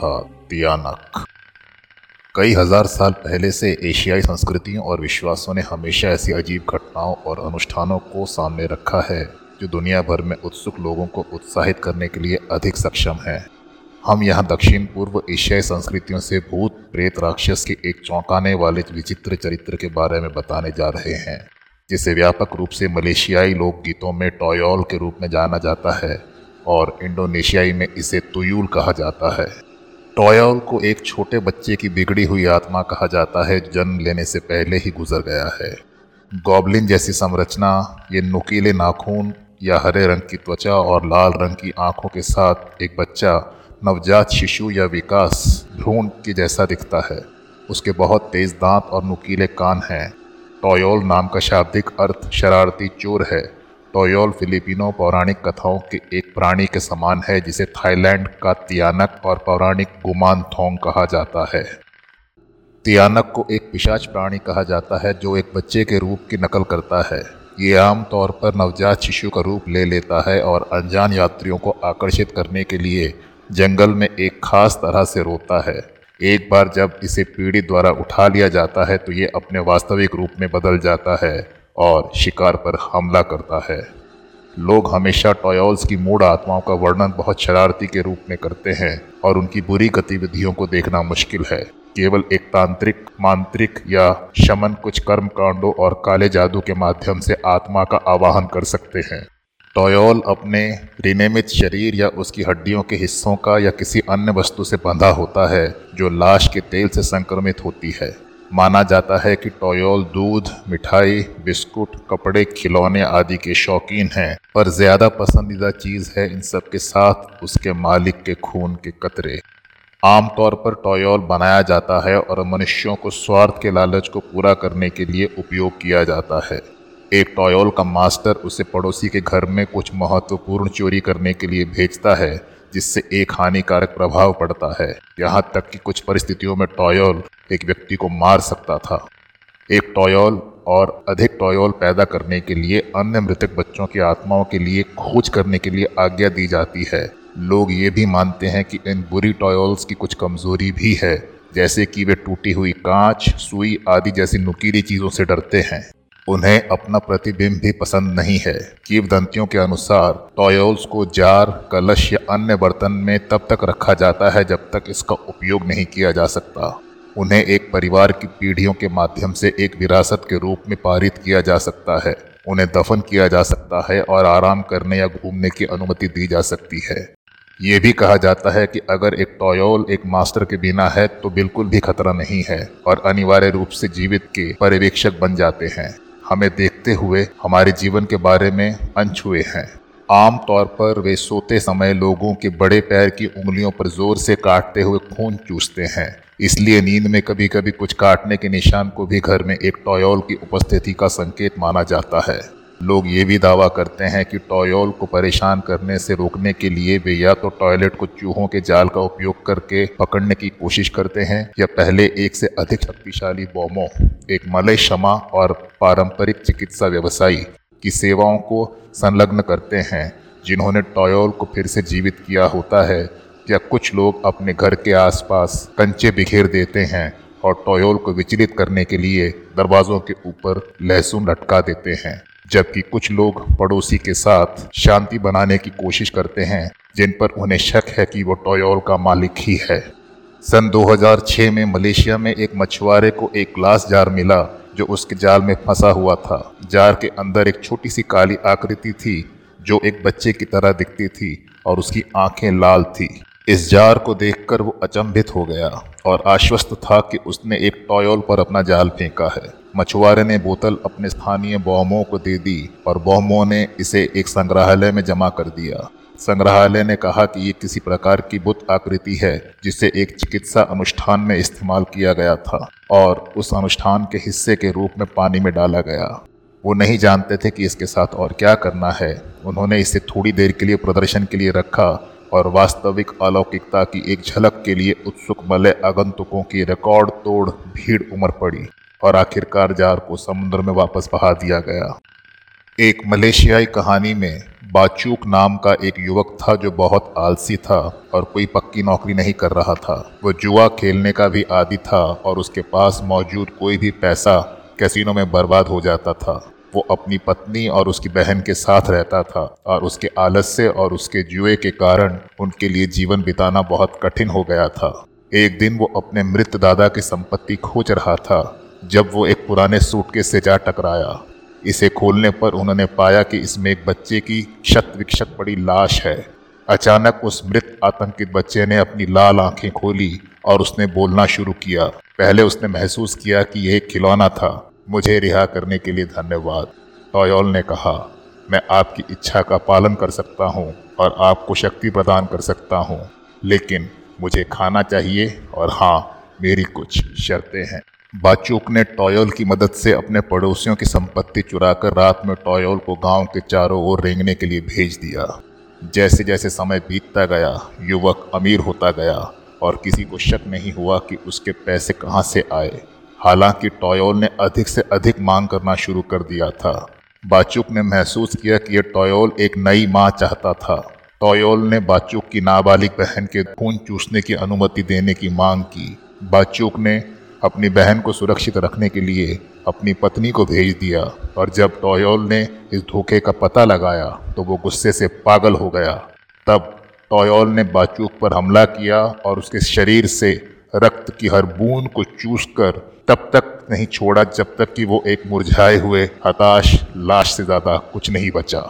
था तियानक कई हज़ार साल पहले से एशियाई संस्कृतियों और विश्वासों ने हमेशा ऐसी अजीब घटनाओं और अनुष्ठानों को सामने रखा है, जो दुनिया भर में उत्सुक लोगों को उत्साहित करने के लिए अधिक सक्षम है। हम यहाँ दक्षिण पूर्व एशियाई संस्कृतियों से भूत, प्रेत राक्षस के एक चौंकाने वाले विचित्र चरित्र के बारे में बताने जा रहे हैं, जिसे व्यापक रूप से मलेशियाई लोकगीतों में टॉयल के रूप में जाना जाता है और इंडोनेशियाई में इसे तुयूल कहा जाता है। टॉयल को एक छोटे बच्चे की बिगड़ी हुई आत्मा कहा जाता है जन्म लेने से पहले ही गुजर गया है। गॉबलिन जैसी संरचना, ये नुकीले नाखून या हरे रंग की त्वचा और लाल रंग की आँखों के साथ एक बच्चा, नवजात शिशु या विकास भ्रूण के जैसा दिखता है। उसके बहुत तेज दांत और नुकीले कान हैं। टॉयोल नाम का शाब्दिक अर्थ शरारती चोर है। टोयोल फिलिपिनो पौराणिक कथाओं के एक प्राणी के समान है, जिसे थाईलैंड का तियानक और पौराणिक गुमान थोंग कहा जाता है। तियानक को एक पिशाच प्राणी कहा जाता है, जो एक बच्चे के रूप की नकल करता है। ये आमतौर पर नवजात शिशु का रूप ले लेता है और अनजान यात्रियों को आकर्षित करने के लिए जंगल में एक खास तरह से रोता है। एक बार जब इसे पीड़ित द्वारा उठा लिया जाता है तो ये अपने वास्तविक रूप में बदल जाता है। और शिकार पर हमला करता है। लोग हमेशा टॉयल्स की मूड आत्माओं का वर्णन बहुत शरारती के रूप में करते हैं और उनकी बुरी गतिविधियों को देखना मुश्किल है। केवल एक तांत्रिक, मांत्रिक या शमन कुछ कर्म कांडों और काले जादू के माध्यम से आत्मा का आवाहन कर सकते हैं। टॉयल अपने रिनेमित शरीर या उसकी हड्डियों के हिस्सों का या किसी अन्य वस्तु से बंधा होता है, जो लाश के तेल से संक्रमित होती है। माना जाता है कि टोयोल, दूध, मिठाई, बिस्कुट, कपड़े, खिलौने आदि के शौकीन हैं, पर ज़्यादा पसंदीदा चीज़ है इन सब के साथ उसके मालिक के खून के कतरे। आमतौर पर टोयोल बनाया जाता है और मनुष्यों को स्वार्थ के लालच को पूरा करने के लिए उपयोग किया जाता है। एक टॉयोल का मास्टर उसे पड़ोसी के घर में कुछ महत्वपूर्ण चोरी करने के लिए भेजता है। जिससे एक हानिकारक प्रभाव पड़ता है। यहाँ तक कि कुछ परिस्थितियों में टॉयल एक व्यक्ति को मार सकता था। एक टॉयल और अधिक टॉयल पैदा करने के लिए अन्य मृतक बच्चों की आत्माओं के लिए खोज करने के लिए आज्ञा दी जाती है। लोग ये भी मानते हैं कि इन बुरी टॉयल्स की कुछ कमज़ोरी भी है, जैसे कि वे टूटी हुई कांच, सुई आदि जैसी नुकीली चीज़ों से डरते हैं। उन्हें अपना प्रतिबिंब भी पसंद नहीं है। कीवदंतियों के अनुसार, टॉयल्स को जार, कलश या अन्य बर्तन में तब तक रखा जाता है जब तक इसका उपयोग नहीं किया जा सकता। उन्हें एक परिवार की पीढ़ियों के माध्यम से एक विरासत के रूप में पारित किया जा सकता है। उन्हें दफन किया जा सकता है और आराम करने या घूमने की अनुमति दी जा सकती है। ये भी कहा जाता है कि अगर एक टॉयोल एक मास्टर के बिना है तो बिल्कुल भी खतरा नहीं है और अनिवार्य रूप से जीवित के पर्यवेक्षक बन जाते हैं। हमें देखते हुए हमारे जीवन के बारे में अनछुए हैं। आम तौर पर वे सोते समय लोगों के बड़े पैर की उंगलियों पर ज़ोर से काटते हुए खून चूसते हैं। इसलिए नींद में कभी कभी कुछ काटने के निशान को भी घर में एक टॉयल की उपस्थिति का संकेत माना जाता है। लोग ये भी दावा करते हैं कि टॉयल को परेशान करने से रोकने के लिए वे या तो टॉयलेट को चूहों के जाल का उपयोग करके पकड़ने की कोशिश करते हैं, या पहले एक से अधिक शक्तिशाली बॉमों एक मलय क्षमा और पारंपरिक चिकित्सा व्यवसायी की सेवाओं को संलग्न करते हैं, जिन्होंने टॉयल को फिर से जीवित किया होता है, या कुछ लोग अपने घर के आसपास कंचे बिखेर देते हैं और टॉयल को विचलित करने के लिए दरवाजों के ऊपर लहसुन लटका देते हैं। जबकि कुछ लोग पड़ोसी के साथ शांति बनाने की कोशिश करते हैं, जिन पर उन्हें शक है कि वो टोयोल का मालिक ही है। सन 2006 में मलेशिया में एक मछुआरे को एक ग्लास जार मिला, जो उसके जाल में फंसा हुआ था। जार के अंदर एक छोटी सी काली आकृति थी, जो एक बच्चे की तरह दिखती थी और उसकी आँखें लाल थी। इस जार को देखकर वो अचंभित हो गया और आश्वस्त था कि उसने एक टॉयल पर अपना जाल फेंका है। मछुआरे ने बोतल अपने स्थानीय बॉमों को दे दी और बॉमों ने इसे एक संग्रहालय में जमा कर दिया। संग्रहालय ने कहा कि ये किसी प्रकार की बुत आकृति है, जिसे एक चिकित्सा अनुष्ठान में इस्तेमाल किया गया था और उस अनुष्ठान के हिस्से के रूप में पानी में डाला गया। वो नहीं जानते थे कि इसके साथ और क्या करना है। उन्होंने इसे थोड़ी देर के लिए प्रदर्शन के लिए रखा और वास्तविक अलौकिकता की एक झलक के लिए उत्सुक मलय आगंतुकों की रिकॉर्ड तोड़ भीड़ उमड़ पड़ी। और आखिरकार जार को समुद्र में वापस बहा दिया गया। एक मलेशियाई कहानी में बाचूक नाम का एक युवक था जो बहुत आलसी था और कोई पक्की नौकरी नहीं कर रहा था। वो जुआ खेलने का भी आदि था और उसके पास मौजूद कोई भी पैसा कैसीनो में बर्बाद हो जाता था। वो अपनी पत्नी और उसकी बहन के साथ रहता था और उसके आलस्य और उसके जुए के कारण उनके लिए जीवन बिताना बहुत कठिन हो गया था। एक दिन वो अपने मृत दादा की संपत्ति खोज रहा था जब वो एक पुराने सूटकेस से जा टकराया, इसे खोलने पर उन्होंने पाया कि इसमें एक बच्चे की शत विक्षत पड़ी लाश है। अचानक उस मृत आतंकित बच्चे ने अपनी लाल आँखें खोली और उसने बोलना शुरू किया। पहले उसने महसूस किया कि यह खिलौना था। मुझे रिहा करने के लिए धन्यवाद। टॉयल ने कहा, मैं आपकी इच्छा का पालन कर सकता हूँ और आपको शक्ति प्रदान कर सकता हूँ, लेकिन मुझे खाना चाहिए और हाँ मेरी कुछ शर्तें हैं। बाचूक ने टॉयल की मदद से अपने पड़ोसियों की संपत्ति चुराकर रात में टॉयल को गाँव के चारों ओर रेंगने के लिए भेज दिया। जैसे जैसे समय बीतता गया, युवक अमीर होता गया और किसी को शक नहीं हुआ कि उसके पैसे कहाँ से आए। हालाँकि टॉयल ने अधिक से अधिक मांग करना शुरू कर दिया था। बाचुक ने महसूस किया कि यह टॉयल एक नई माँ चाहता था। टॉयल ने बाचुक की नाबालिग बहन के खून चूसने की अनुमति देने की मांग की। बाचुक ने अपनी बहन को सुरक्षित रखने के लिए अपनी पत्नी को भेज दिया। और जब टॉयल ने इस धोखे का पता लगाया तो वो गुस्से से पागल हो गया। तब टॉयल ने बाचूक पर हमला किया और उसके शरीर से रक्त की हर बूंद को चूस कर तब तक नहीं छोड़ा जब तक कि वो एक मुरझाए हुए हताश लाश से ज़्यादा कुछ नहीं बचा।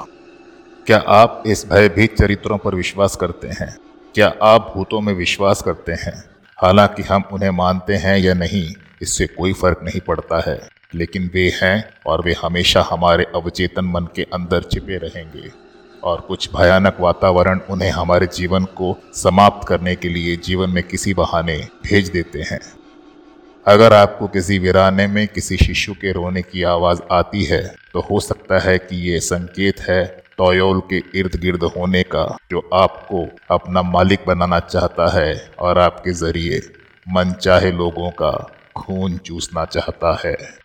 क्या आप इस भयभीत चरित्रों पर विश्वास करते हैं? क्या आप भूतों में विश्वास करते हैं? हालाँकि हम उन्हें मानते हैं या नहीं, इससे कोई फ़र्क नहीं पड़ता है। लेकिन वे हैं और वे हमेशा हमारे अवचेतन मन के अंदर छिपे रहेंगे। और कुछ भयानक वातावरण उन्हें हमारे जीवन को समाप्त करने के लिए जीवन में किसी बहाने भेज देते हैं। अगर आपको किसी वीराने में किसी शिशु के रोने की आवाज़ आती है तो हो सकता है कि ये संकेत है टॉयोल के इर्द गिर्द होने का जो आपको अपना मालिक बनाना चाहता है और आपके ज़रिए मन चाहे लोगों का खून चूसना चाहता है।